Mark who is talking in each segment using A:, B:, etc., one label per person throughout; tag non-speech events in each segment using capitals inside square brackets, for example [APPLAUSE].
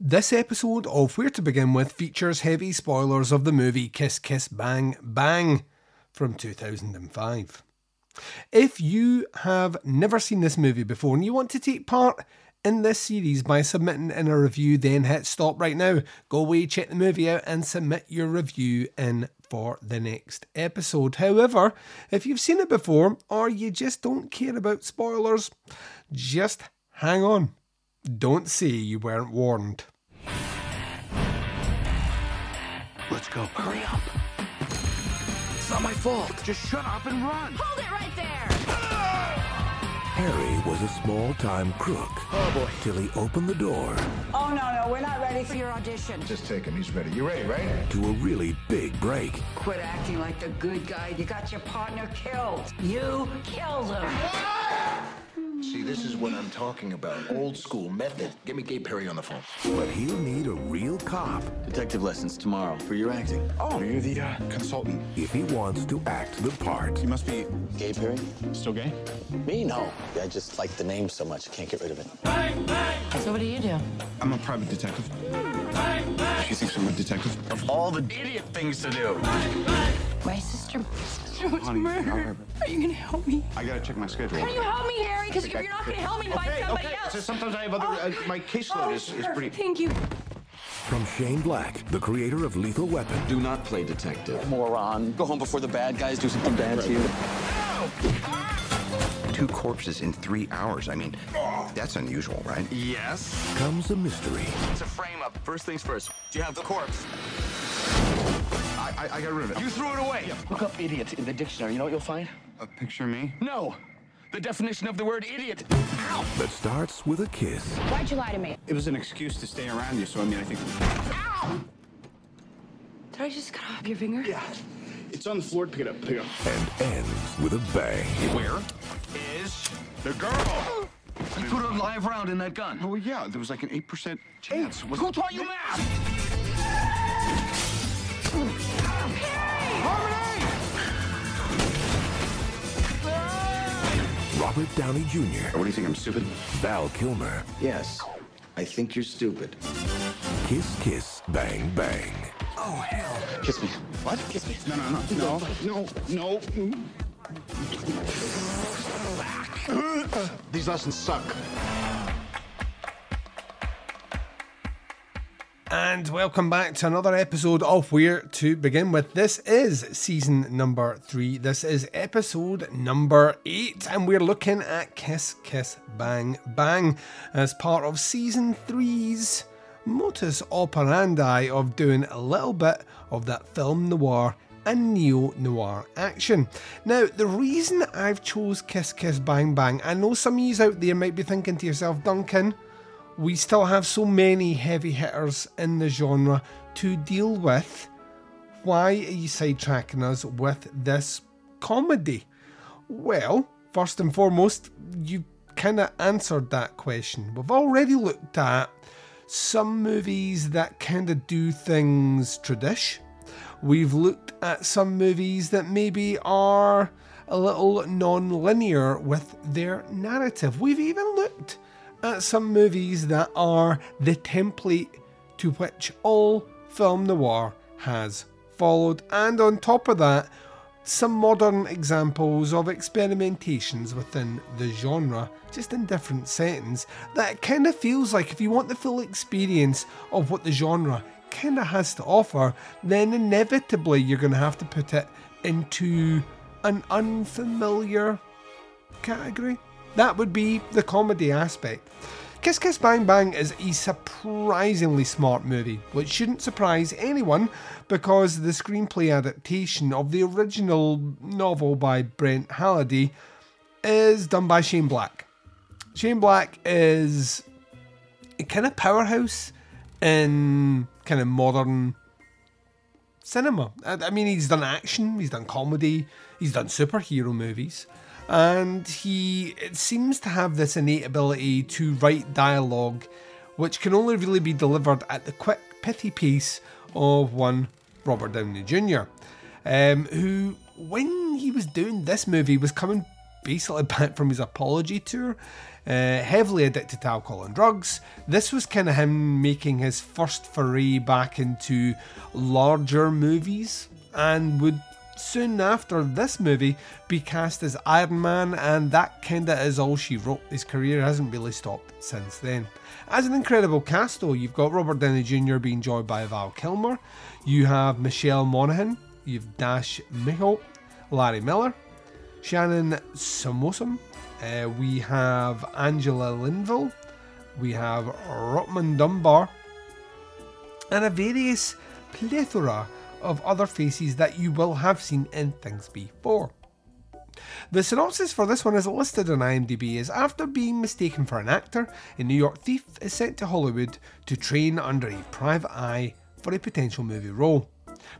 A: This episode of Where to Begin With features heavy spoilers of the movie Kiss Kiss Bang Bang from 2005. If you have never seen this movie before and you want to take part in this series by submitting in a review, then hit stop right now. Go away, check the movie out, and submit your review in for the next episode. However, if you've seen it before or you just don't care about spoilers, just hang on. Don't say you weren't warned.
B: Let's go. Hurry up. It's not my fault. Just shut up and run.
C: Hold it right there!
D: Harry was a small-time crook.
B: Oh, boy.
D: Till he opened the door
C: Oh, no, no, we're not ready for your audition.
E: Just take him. He's ready. You ready, right?
D: to a really big break.
C: Quit acting like the good guy. You got your partner killed. You killed him.
E: See, this is what I'm talking about. Old school method. Get me Gay Perry on the phone.
D: But he'll need a real cop
B: Detective lessons tomorrow for your acting.
F: Oh, you're the uh, consultant.
D: if he wants to act the part.
F: You must be
G: Gay Perry?
F: still gay?
G: Me? No. I just like the name so much, I can't get rid of it.
C: So what do you do?
F: I'm a private detective. She thinks I'm a detective.
B: Of all the idiot things to do.
C: My sister. Sister was
F: Honey,
C: murdered. Are you gonna help me?
F: I gotta check my schedule.
C: Can you help me, Harry? Because if you're not gonna help me, find somebody
F: okay.
C: else.
F: So sometimes I have other. Uh, my caseload
C: Oh,
F: is, is pretty.
C: Thank you.
D: From Shane Black, the creator of Lethal Weapon,
B: Do not play detective. Moron. Go home before the bad guys do something bad to you.
H: Two corpses in three hours. I mean, that's unusual, right?
B: Yes.
D: comes a mystery.
B: It's a frame up. First things first. Do you have the corpse?
F: I, I, I got rid of it.
B: You threw it away. Look up idiot in the dictionary. You know what you'll find?
F: A picture of me?
B: No. The definition of the word idiot.
D: that starts with a kiss
C: Why'd you lie to me?
F: It was an excuse to stay around you, so I mean, I think. Ow!
C: Did I just cut off your finger?
F: Yeah. It's on the floor. Pick it up. Pick it up.
D: and ends with a bang.
B: Where is the girl? You put a live round in that gun.
F: Oh, yeah. There was like an 8% chance. Was-
B: Who taught you math?
D: Robert Downey Jr.,
F: What do you think? I'm stupid?
D: Val Kilmer,
E: Yes. I think you're stupid.
D: Kiss Kiss Bang Bang. Oh, hell.
G: Kiss me. What? Kiss me.
F: No, no, no. No, no, no. These lessons suck.
A: And welcome back to another episode of Where to Begin With. This is season number three. This is episode number eight, and we're looking at Kiss Kiss Bang Bang as part of season three's modus operandi of doing a little bit of that film noir and neo noir action. Now, the reason I've chose Kiss Kiss Bang Bang, I know some of you out there might be thinking to yourself, Duncan we still have so many heavy hitters in the genre to deal with. Why are you sidetracking us with this comedy? Well, first and foremost, you kind of answered that question. We've already looked at some movies that kind of do things tradish. We've looked at some movies that maybe are a little non linear with their narrative. We've even looked at some movies that are the template to which all film noir has followed. And on top of that, some modern examples of experimentations within the genre, just in different settings, that kind of feels like if you want the full experience of what the genre kind of has to offer, then inevitably you're going to have to put it into an unfamiliar category. That would be the comedy aspect. Kiss Kiss Bang Bang is a surprisingly smart movie, which shouldn't surprise anyone because the screenplay adaptation of the original novel by Brett Halliday is done by Shane Black. Shane Black is a kind of powerhouse in kind of modern cinema. I I mean, he's done action, he's done comedy, he's done superhero movies, and he it seems to have this innate ability to write dialogue, which can only really be delivered at the quick, pithy pace of one Robert Downey Jr., um, who, when he was doing this movie, was coming basically [LAUGHS] back from his apology tour. Uh, heavily addicted to alcohol and drugs. This was kind of him making his first foray back into larger movies and would soon after this movie be cast as Iron Man, and that kinda is all she wrote. His career hasn't really stopped since then. As an incredible cast, though, you've got Robert Downey Jr. being joined by Val Kilmer, you have Michelle Monaghan, you've Dash Mihok, Larry Miller, Shannyn Sossamon, uh, we have Angela Lindvall, we have Rockmond Dunbar, and a various plethora of other faces that you will have seen in things before. The synopsis for this one is listed on IMDb as after being mistaken for an actor, a New York thief is sent to Hollywood to train under a private eye for a potential movie role.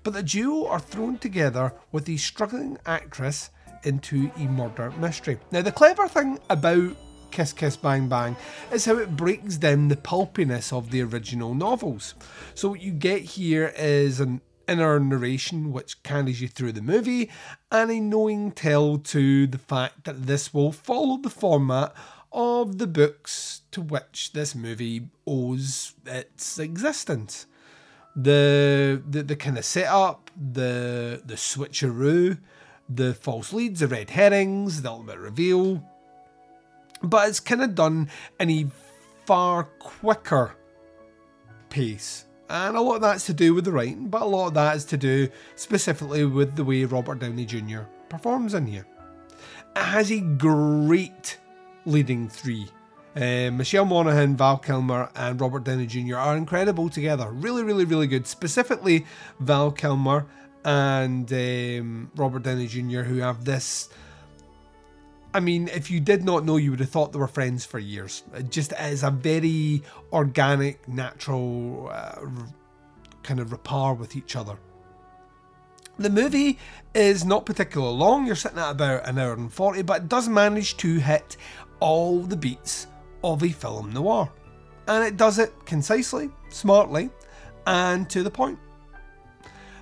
A: But the duo are thrown together with a struggling actress into a murder mystery. Now, the clever thing about Kiss Kiss Bang Bang is how it breaks down the pulpiness of the original novels. So, what you get here is an inner narration which carries you through the movie, and a knowing tell to the fact that this will follow the format of the books to which this movie owes its existence. The the, the kind of setup, the the switcheroo, the false leads, the red herrings, the ultimate reveal. But it's kind of done in a far quicker pace. And a lot of that's to do with the writing, but a lot of that is to do specifically with the way Robert Downey Jr. performs in here. It has a great leading three. Uh, Michelle Monaghan, Val Kilmer, and Robert Downey Jr. are incredible together. Really, really, really good. Specifically, Val Kilmer and um, Robert Downey Jr., who have this. I mean, if you did not know, you would have thought they were friends for years. It just is a very organic, natural uh, kind of rapport with each other. The movie is not particularly long, you're sitting at about an hour and 40, but it does manage to hit all the beats of a film noir. And it does it concisely, smartly, and to the point.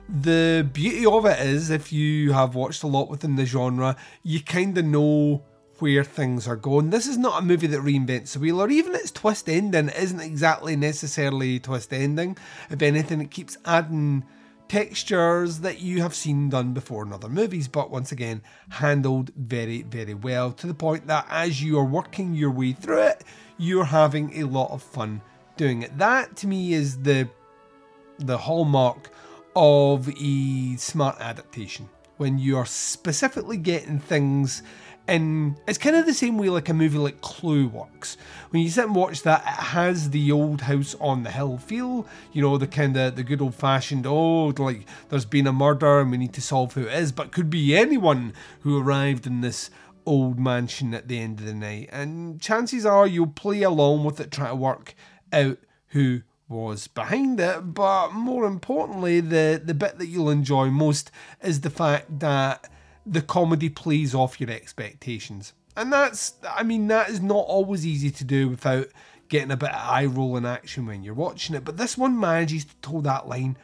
A: The beauty of it is, if you have watched a lot within the genre, you kind of know where things are going. This is not a movie that reinvents the wheel, or even its twist ending isn't exactly necessarily twist ending. If anything, it keeps adding textures that you have seen done before in other movies, but once again, handled very, very well to the point that as you are working your way through it, you're having a lot of fun doing it. That to me is the the hallmark of a smart adaptation when you're specifically getting things and it's kind of the same way like a movie like Clue works. When you sit and watch that, it has the old house on the hill feel. You know, the kind of the good old fashioned, oh, like there's been a murder and we need to solve who it is, but could be anyone who arrived in this old mansion at the end of the night. And chances are you'll play along with it, try to work out who was behind it, but more importantly, the, the bit that you'll enjoy most is the fact that the comedy plays off your expectations. And that's, I mean, that is not always easy to do without getting a bit of eye roll in action when you're watching it. But this one manages to toe that line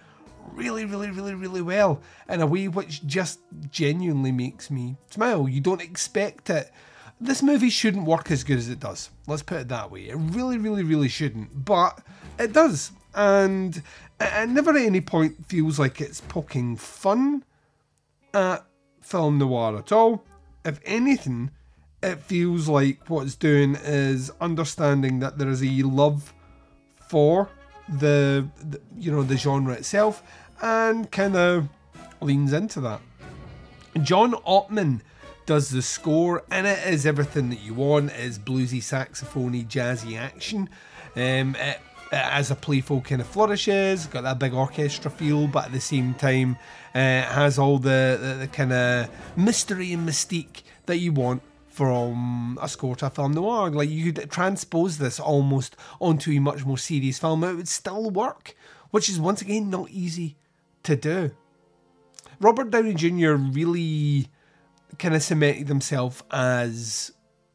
A: really, really, really, really well in a way which just genuinely makes me smile. You don't expect it. This movie shouldn't work as good as it does. Let's put it that way. It really, really, really shouldn't. But it does. And it never at any point feels like it's poking fun at film noir at all. If anything, it feels like what it's doing is understanding that there is a love for the, the you know the genre itself and kind of leans into that. John Ottman does the score, and it is everything that you want. It is bluesy, saxophony, jazzy action. Um, it, it has a playful kind of flourishes, got that big orchestra feel, but at the same time, uh, it has all the, the, the kind of mystery and mystique that you want from a score to a film noir. Like you could transpose this almost onto a much more serious film, it would still work, which is once again not easy to do. Robert Downey Jr. really kind of cemented himself as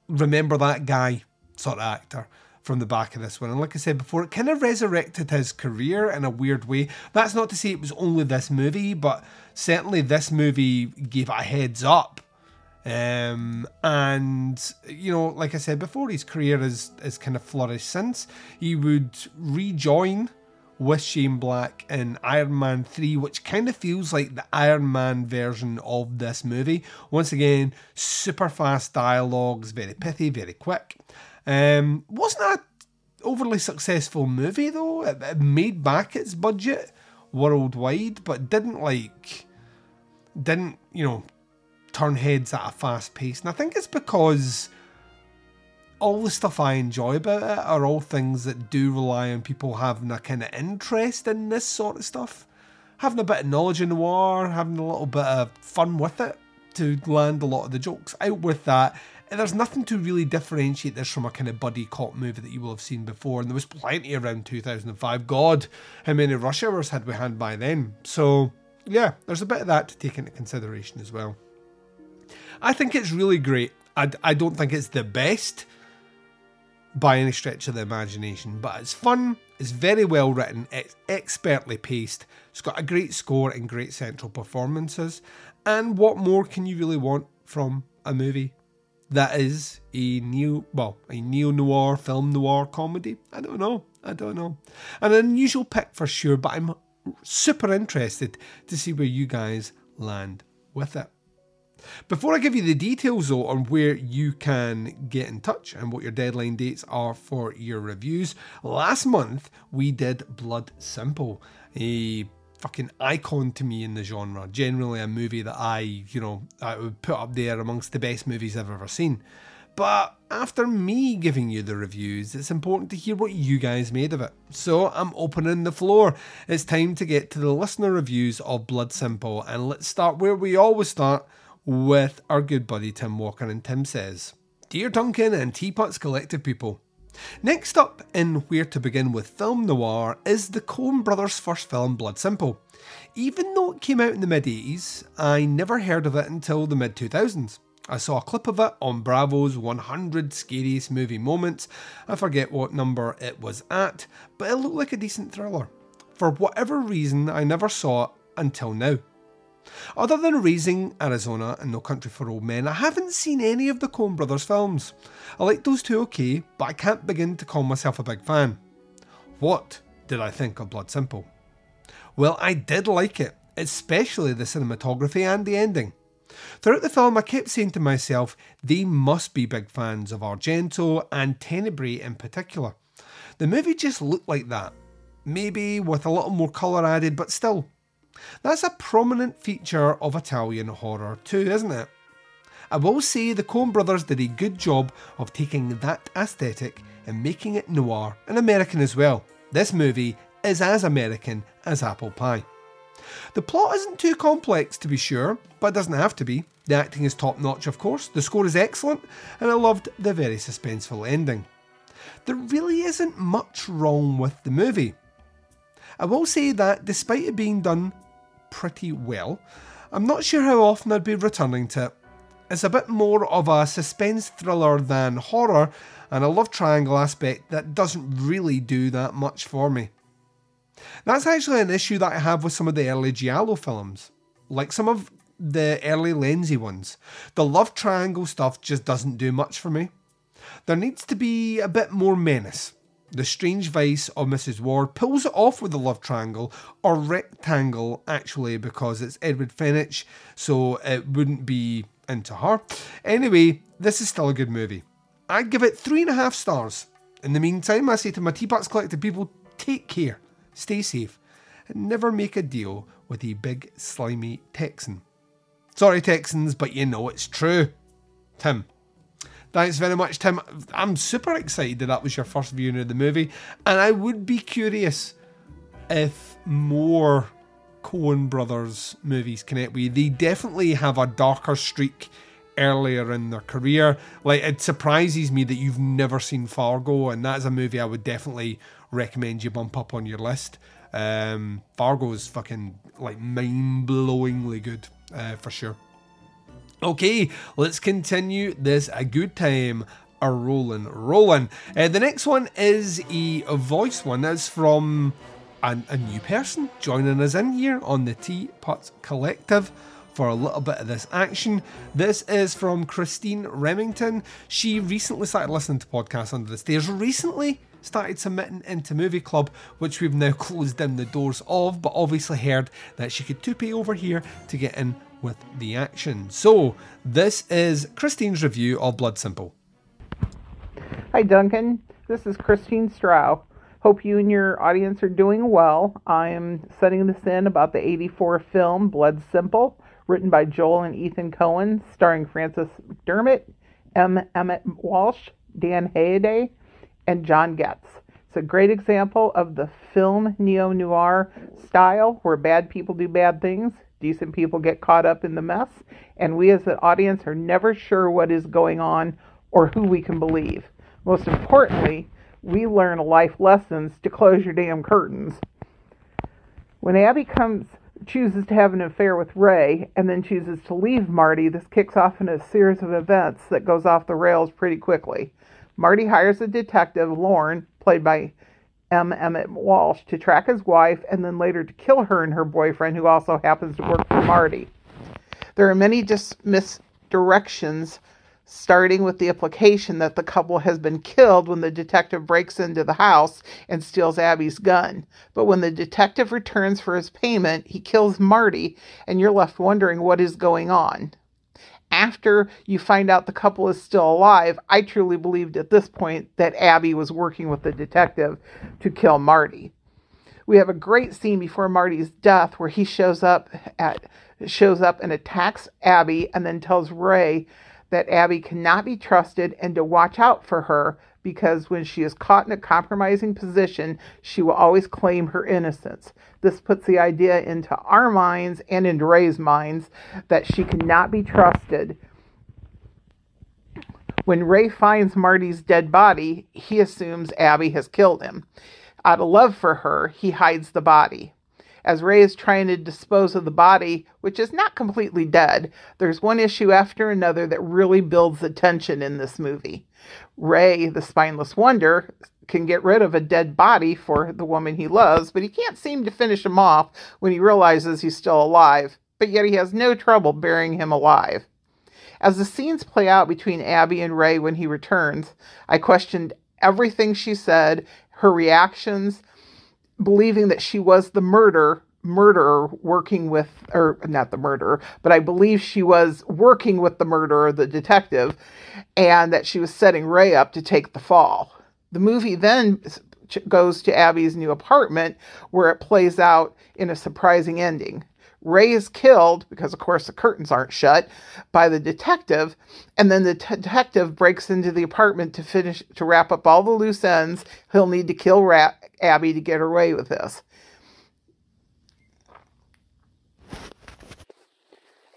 A: remember that guy sort of actor from the back of this one. And like I said before, it kind of resurrected his career in a weird way. That's not to say it was only this movie, but certainly this movie gave a heads up Um, and you know, like I said before, his career has has kind of flourished since. He would rejoin with Shane Black in Iron Man 3, which kind of feels like the Iron Man version of this movie. Once again, super fast dialogues, very pithy, very quick. Um, wasn't that overly successful movie though. It, it made back its budget worldwide, but didn't like didn't you know turn heads at a fast pace. And I think it's because all the stuff I enjoy about it are all things that do rely on people having a kind of interest in this sort of stuff, having a bit of knowledge in the noir, having a little bit of fun with it to land a lot of the jokes. Out with that, and there's nothing to really differentiate this from a kind of buddy cop movie that you will have seen before, and there was plenty around 2005. God, how many rush hours had we had by then? So, yeah, there's a bit of that to take into consideration as well. I think it's really great. I, I don't think it's the best by any stretch of the imagination, but it's fun, it's very well written, it's expertly paced, it's got a great score and great central performances. And what more can you really want from a movie that is a new, well, a neo noir film noir comedy? I don't know. I don't know. An unusual pick for sure, but I'm super interested to see where you guys land with it. Before I give you the details though on where you can get in touch and what your deadline dates are for your reviews, last month we did Blood Simple, a fucking icon to me in the genre. Generally a movie that I, you know, I would put up there amongst the best movies I've ever seen. But after me giving you the reviews, it's important to hear what you guys made of it. So I'm opening the floor. It's time to get to the listener reviews of Blood Simple, and let's start where we always start with our good buddy Tim Walker. And Tim says, Dear Duncan and Teapots Collective people, Next up in Where to Begin with Film Noir is the Coen brothers' first film, Blood Simple. Even though it came out in the mid 80s, I never heard of it until the mid 2000s. I saw a clip of it on Bravo's 100 Scariest Movie Moments. I forget what number it was at, but it looked like a decent thriller. For whatever reason, I never saw it until now. Other than Raising Arizona and No Country for Old Men, I haven't seen any of the Coen brothers films. I like those two okay, but I can't begin to call myself a big fan. What did I think of Blood Simple? Well, I did like it, especially the cinematography and the ending. Throughout the film, I kept saying to myself, they must be big fans of Argento and Tenebrae in particular. The movie just looked like that. Maybe with a little more colour added, but still, that's a prominent feature of Italian horror too, isn't it? I will say the Coen brothers did a good job of taking that aesthetic and making it noir and American as well. This movie is as American as apple pie. The plot isn't too complex to be sure, but it doesn't have to be. The acting is top notch, of course, the score is excellent, and I loved the very suspenseful ending. There really isn't much wrong with the movie. I will say that despite it being done pretty well. I'm not sure how often I'd be returning to it. It's a bit more of a suspense thriller than horror, and a love triangle aspect that doesn't really do that much for me. That's actually an issue that I have with some of the early Giallo films, like some of the early Lenzi ones. The love triangle stuff just doesn't do much for me. There needs to be a bit more menace, the strange vice of Mrs. Wardh pulls it off with the love triangle, or rectangle actually, because it's Edwige Fenech, so it wouldn't be into her. Anyway, this is still a good movie. I'd give it three and a half stars. In the meantime, I say to my Teapots Collective people, take care, stay safe, and never make a deal with a big slimy Texan. Sorry, Texans, but you know it's true. Tim. Thanks very much, Tim. I'm super excited that that was your first viewing of the movie, and I would be curious if more Coen Brothers movies connect with you. They definitely have a darker streak earlier in their career. Like it surprises me that you've never seen Fargo, and that's a movie I would definitely recommend you bump up on your list. Um, Fargo is fucking like mind blowingly good uh, for sure. Okay, let's continue this a good time a rolling, rolling. Uh, the next one is a, a voice one. That's from a, a, new person joining us in here on the Teapots Collective for a little bit of this action. This is from Christine Remington. She recently started listening to podcasts under the stairs. Recently, started submitting into Movie Club, which we've now [LAUGHS] closed down the doors of, but obviously heard that she could 2 over here to get in with the action. So, this is Christine's review of Blood Simple.
I: Hi, Duncan. This is Christine Strau. Hope you and your audience are doing well. I am setting this in about the 84 film Blood Simple, written by Joel and Ethan Coen, starring Frances McDormand, M. Emmett Walsh, Dan Hedaya, and John Getz. It's a great example of the film neo noir style where bad people do bad things, decent people get caught up in the mess, and we as an audience are never sure what is going on or who we can believe. Most importantly, we learn life lessons to close your damn curtains. When Abby comes chooses to have an affair with Ray and then chooses to leave Marty, this kicks off in a series of events that goes off the rails pretty quickly. Marty hires a detective, Lorne, played by M. Emmett Walsh, to track his wife and then later to kill her and her boyfriend, who also happens to work for Marty. There are many dis- misdirections starting with the implication that the couple has been killed when the detective breaks into the house and steals Abby's gun. But when the detective returns for his payment, he kills Marty, and you're left wondering what is going on. After you find out the couple is still alive, I truly believed at this point that Abby was working with the detective to kill Marty. We have a great scene before Marty's death where he shows up at shows up and attacks Abby and then tells Ray that Abby cannot be trusted and to watch out for her because when she is caught in a compromising position, she will always claim her innocence. This puts the idea into our minds and into Ray's minds that she cannot be trusted. When Ray finds Marty's dead body, he assumes Abby has killed him. Out of love for her, he hides the body. As Ray is trying to dispose of the body, which is not completely dead, there's one issue after another that really builds the tension in this movie. Ray, the spineless wonder, can get rid of a dead body for the woman he loves, but he can't seem to finish him off when he realizes he's still alive, but yet he has no trouble burying him alive. As the scenes play out between Abby and Ray when he returns, I questioned everything she said, her reactions, believing that she was the murder murderer working with or not the murderer but i believe she was working with the murderer the detective and that she was setting ray up to take the fall. The movie then goes to abby's new apartment where it plays out in a surprising ending ray is killed because of course the curtains aren't shut by the detective and then the t- detective breaks into the apartment to finish to wrap up all the loose ends he'll need to kill Ra- abby to get away with this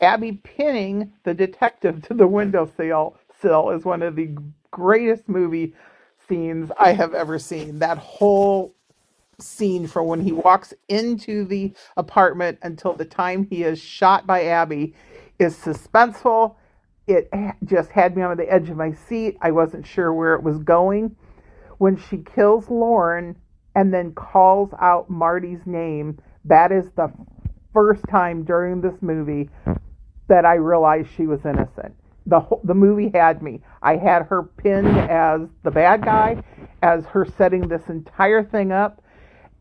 I: Abby pinning the detective to the windowsill sill is one of the greatest movie scenes I have ever seen. That whole scene from when he walks into the apartment until the time he is shot by Abby is suspenseful. It just had me on the edge of my seat. I wasn't sure where it was going. When she kills Lorne and then calls out Marty's name, that is the first time during this movie that I realized she was innocent. The the movie had me. I had her pinned as the bad guy, as her setting this entire thing up,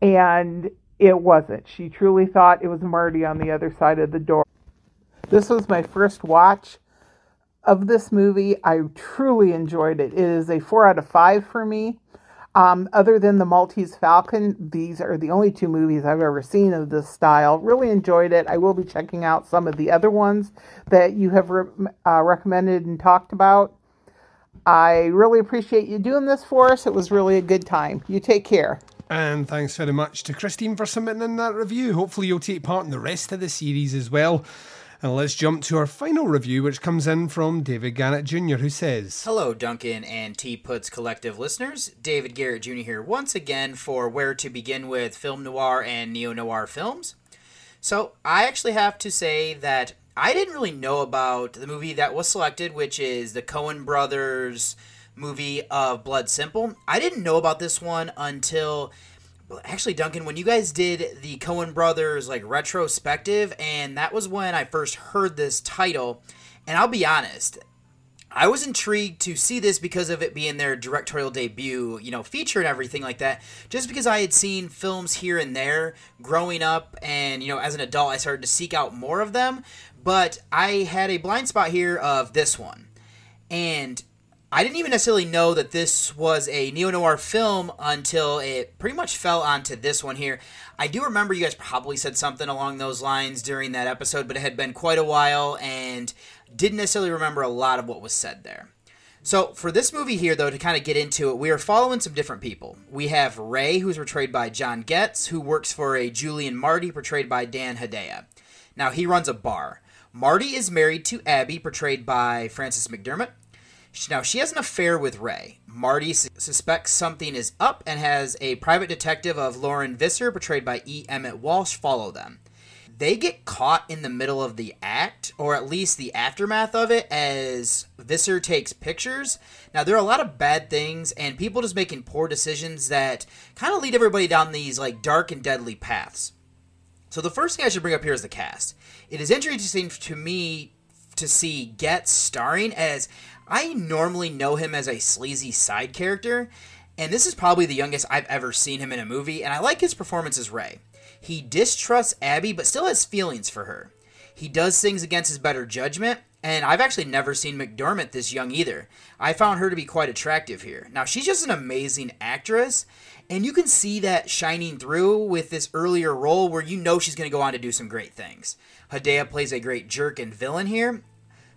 I: and it wasn't. She truly thought it was Marty on the other side of the door. This was my first watch of this movie. I truly enjoyed it. It is a four out of five for me. Um, other than the Maltese Falcon, these are the only two movies I've ever seen of this style. Really enjoyed it. I will be checking out some of the other ones that you have re- uh, recommended and talked about. I really appreciate you doing this for us. It was really a good time. You take care.
A: And thanks very much to Christine for submitting in that review. Hopefully, you'll take part in the rest of the series as well. And let's jump to our final review, which comes in from David Garrett Jr., who says
J: Hello, Duncan and Teapots Collective listeners. David Garrett Jr. here once again for Where to Begin with Film Noir and Neo Noir films. So, I actually have to say that I didn't really know about the movie that was selected, which is the Coen Brothers movie of Blood Simple. I didn't know about this one until actually Duncan, when you guys did the Coen Brothers like retrospective, and that was when I first heard this title. And I'll be honest, I was intrigued to see this because of it being their directorial debut, you know, feature and everything like that. Just because I had seen films here and there growing up, and, you know, as an adult, I started to seek out more of them. But I had a blind spot here of this one. And I didn't even necessarily know that this was a neo noir film until it pretty much fell onto this one here. I do remember you guys probably said something along those lines during that episode, but it had been quite a while, and didn't necessarily remember a lot of what was said there. So, for this movie here, though, to kind of get into it, we are following some different people. We have Ray, who's portrayed by John Getz, who works for a Julian Marty, portrayed by Dan Hedaya. Now, he runs a bar. Marty is married to Abby, portrayed by Frances McDormand. Now, she has an affair with Ray. Marty suspects something is up and has a private detective of Lauren Visser, portrayed by E. Emmett Walsh, follow them they get caught in the middle of the act, or at least the aftermath of it, as Visser takes pictures. Now, there are a lot of bad things, and people just making poor decisions that kind of lead everybody down these like dark and deadly paths. So, the first thing I should bring up here is the cast. It is interesting to me to see Getz starring, as I normally know him as a sleazy side character, and this is probably the youngest I've ever seen him in a movie, and I like his performance as Ray. He distrusts Abby, but still has feelings for her. He does things against his better judgment, and I've actually never seen McDormand this young either. I found her to be quite attractive here. Now, she's just an amazing actress, and you can see that shining through with this earlier role where you know she's going to go on to do some great things. Hedaya plays a great jerk and villain here,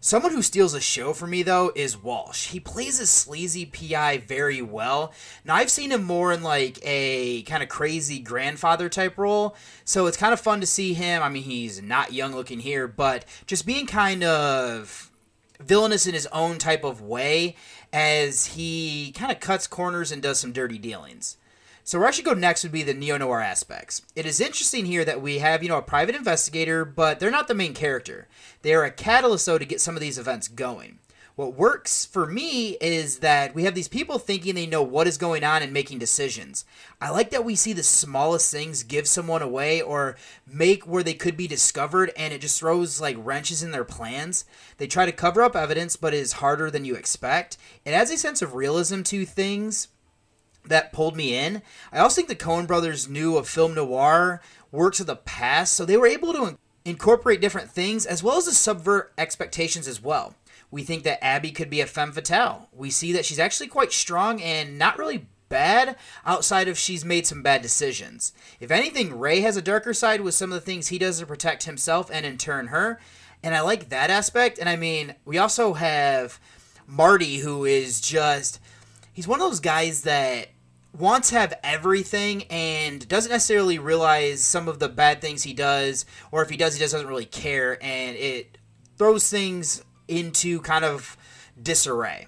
J: Someone who steals a show for me though is Walsh. He plays a sleazy PI very well. Now I've seen him more in like a kind of crazy grandfather type role, so it's kind of fun to see him. I mean, he's not young looking here, but just being kind of villainous in his own type of way as he kind of cuts corners and does some dirty dealings. So where I should go next would be the neo noir aspects. It is interesting here that we have, you know, a private investigator, but they're not the main character. They are a catalyst though to get some of these events going. What works for me is that we have these people thinking they know what is going on and making decisions. I like that we see the smallest things give someone away or make where they could be discovered and it just throws like wrenches in their plans. They try to cover up evidence but it is harder than you expect. It adds a sense of realism to things that pulled me in. I also think the Coen brothers knew of film noir works of the past, so they were able to incorporate different things as well as to subvert expectations as well. We think that Abby could be a femme fatale. We see that she's actually quite strong and not really bad outside of she's made some bad decisions. If anything, Ray has a darker side with some of the things he does to protect himself and in turn her. And I like that aspect. And I mean, we also have Marty, who is just. He's one of those guys that wants to have everything and doesn't necessarily realize some of the bad things he does, or if he does, he just doesn't really care, and it throws things into kind of disarray.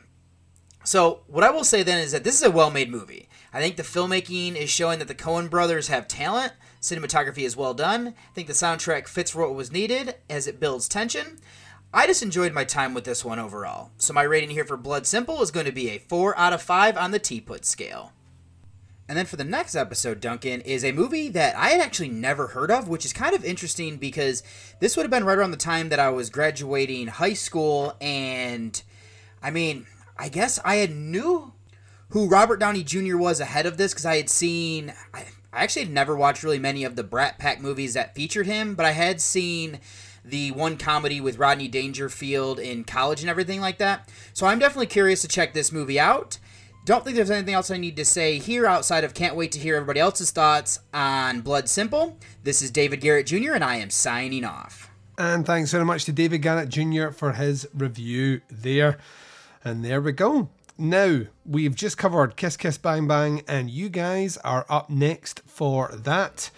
J: So, what I will say then is that this is a well made movie. I think the filmmaking is showing that the Coen brothers have talent. Cinematography is well done. I think the soundtrack fits what was needed as it builds tension. I just enjoyed my time with this one overall. So, my rating here for Blood Simple is going to be a 4 out of 5 on the Teapot scale. And then for the next episode, Duncan, is a movie that I had actually never heard of, which is kind of interesting because this would have been right around the time that I was graduating high school. And I mean, I guess I had knew who Robert Downey Jr. was ahead of this because I had seen. I, actually had never watched really many of the Brat Pack movies that featured him, but I had seen the one comedy with Rodney Dangerfield in college and everything like that. So I'm definitely curious to check this movie out. Don't think there's anything else I need to say here outside of can't wait to hear everybody else's thoughts on Blood Simple. This is David Garrett Jr., and I am signing off.
A: And thanks very much to David Garrett Jr. for his review there. And there we go. Now, we've just covered Kiss Kiss Bang Bang, and you guys are up next for that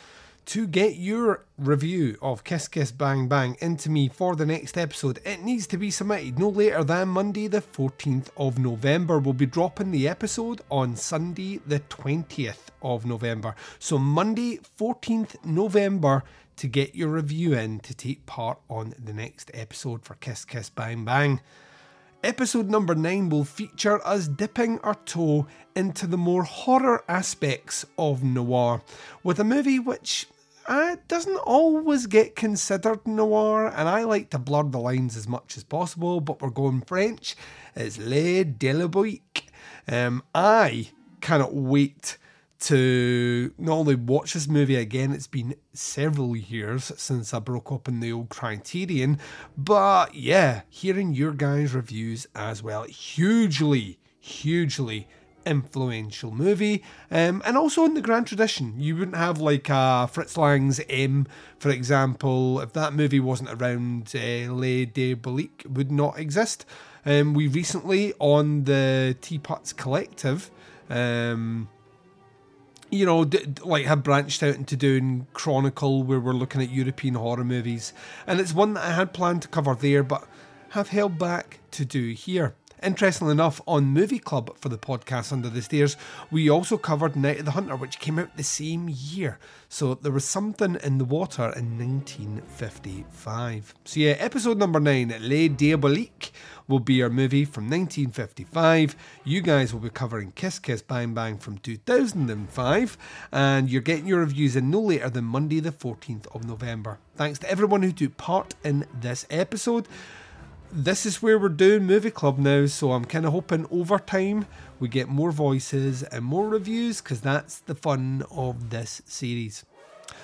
A: to get your review of Kiss Kiss Bang Bang into me for the next episode, it needs to be submitted no later than Monday, the 14th of November. We'll be dropping the episode on Sunday, the 20th of November. So, Monday, 14th November, to get your review in to take part on the next episode for Kiss Kiss Bang Bang. Episode number 9 will feature us dipping our toe into the more horror aspects of noir, with a movie which uh, doesn't always get considered noir, and I like to blur the lines as much as possible, but we're going French. It's Le Diabolique. Um, I cannot wait to not only watch this movie again, it's been several years since I broke up in the old Criterion, but yeah, hearing your guys' reviews as well. Hugely, hugely influential movie, um, and also in the grand tradition. You wouldn't have like uh, Fritz Lang's M, for example, if that movie wasn't around. Uh, Les Diaboliques would not exist. Um, we recently on the Teapots Collective. Um, you know, d- like have branched out into doing Chronicle, where we're looking at European horror movies, and it's one that I had planned to cover there, but have held back to do here. Interestingly enough, on Movie Club for the podcast Under the Stairs, we also covered Night of the Hunter, which came out the same year. So there was something in the water in 1955. So yeah, episode number 9, Les Diaboliques, will be our movie from 1955. You guys will be covering Kiss Kiss Bang Bang from 2005, and you're getting your reviews in no later than Monday, the 14th of November. Thanks to everyone who took part in this episode this is where we're doing movie club now so i'm kind of hoping over time we get more voices and more reviews because that's the fun of this series.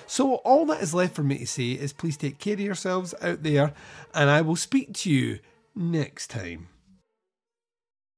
A: So all that is left for me to say is please take care of yourselves out there and i will speak to you next time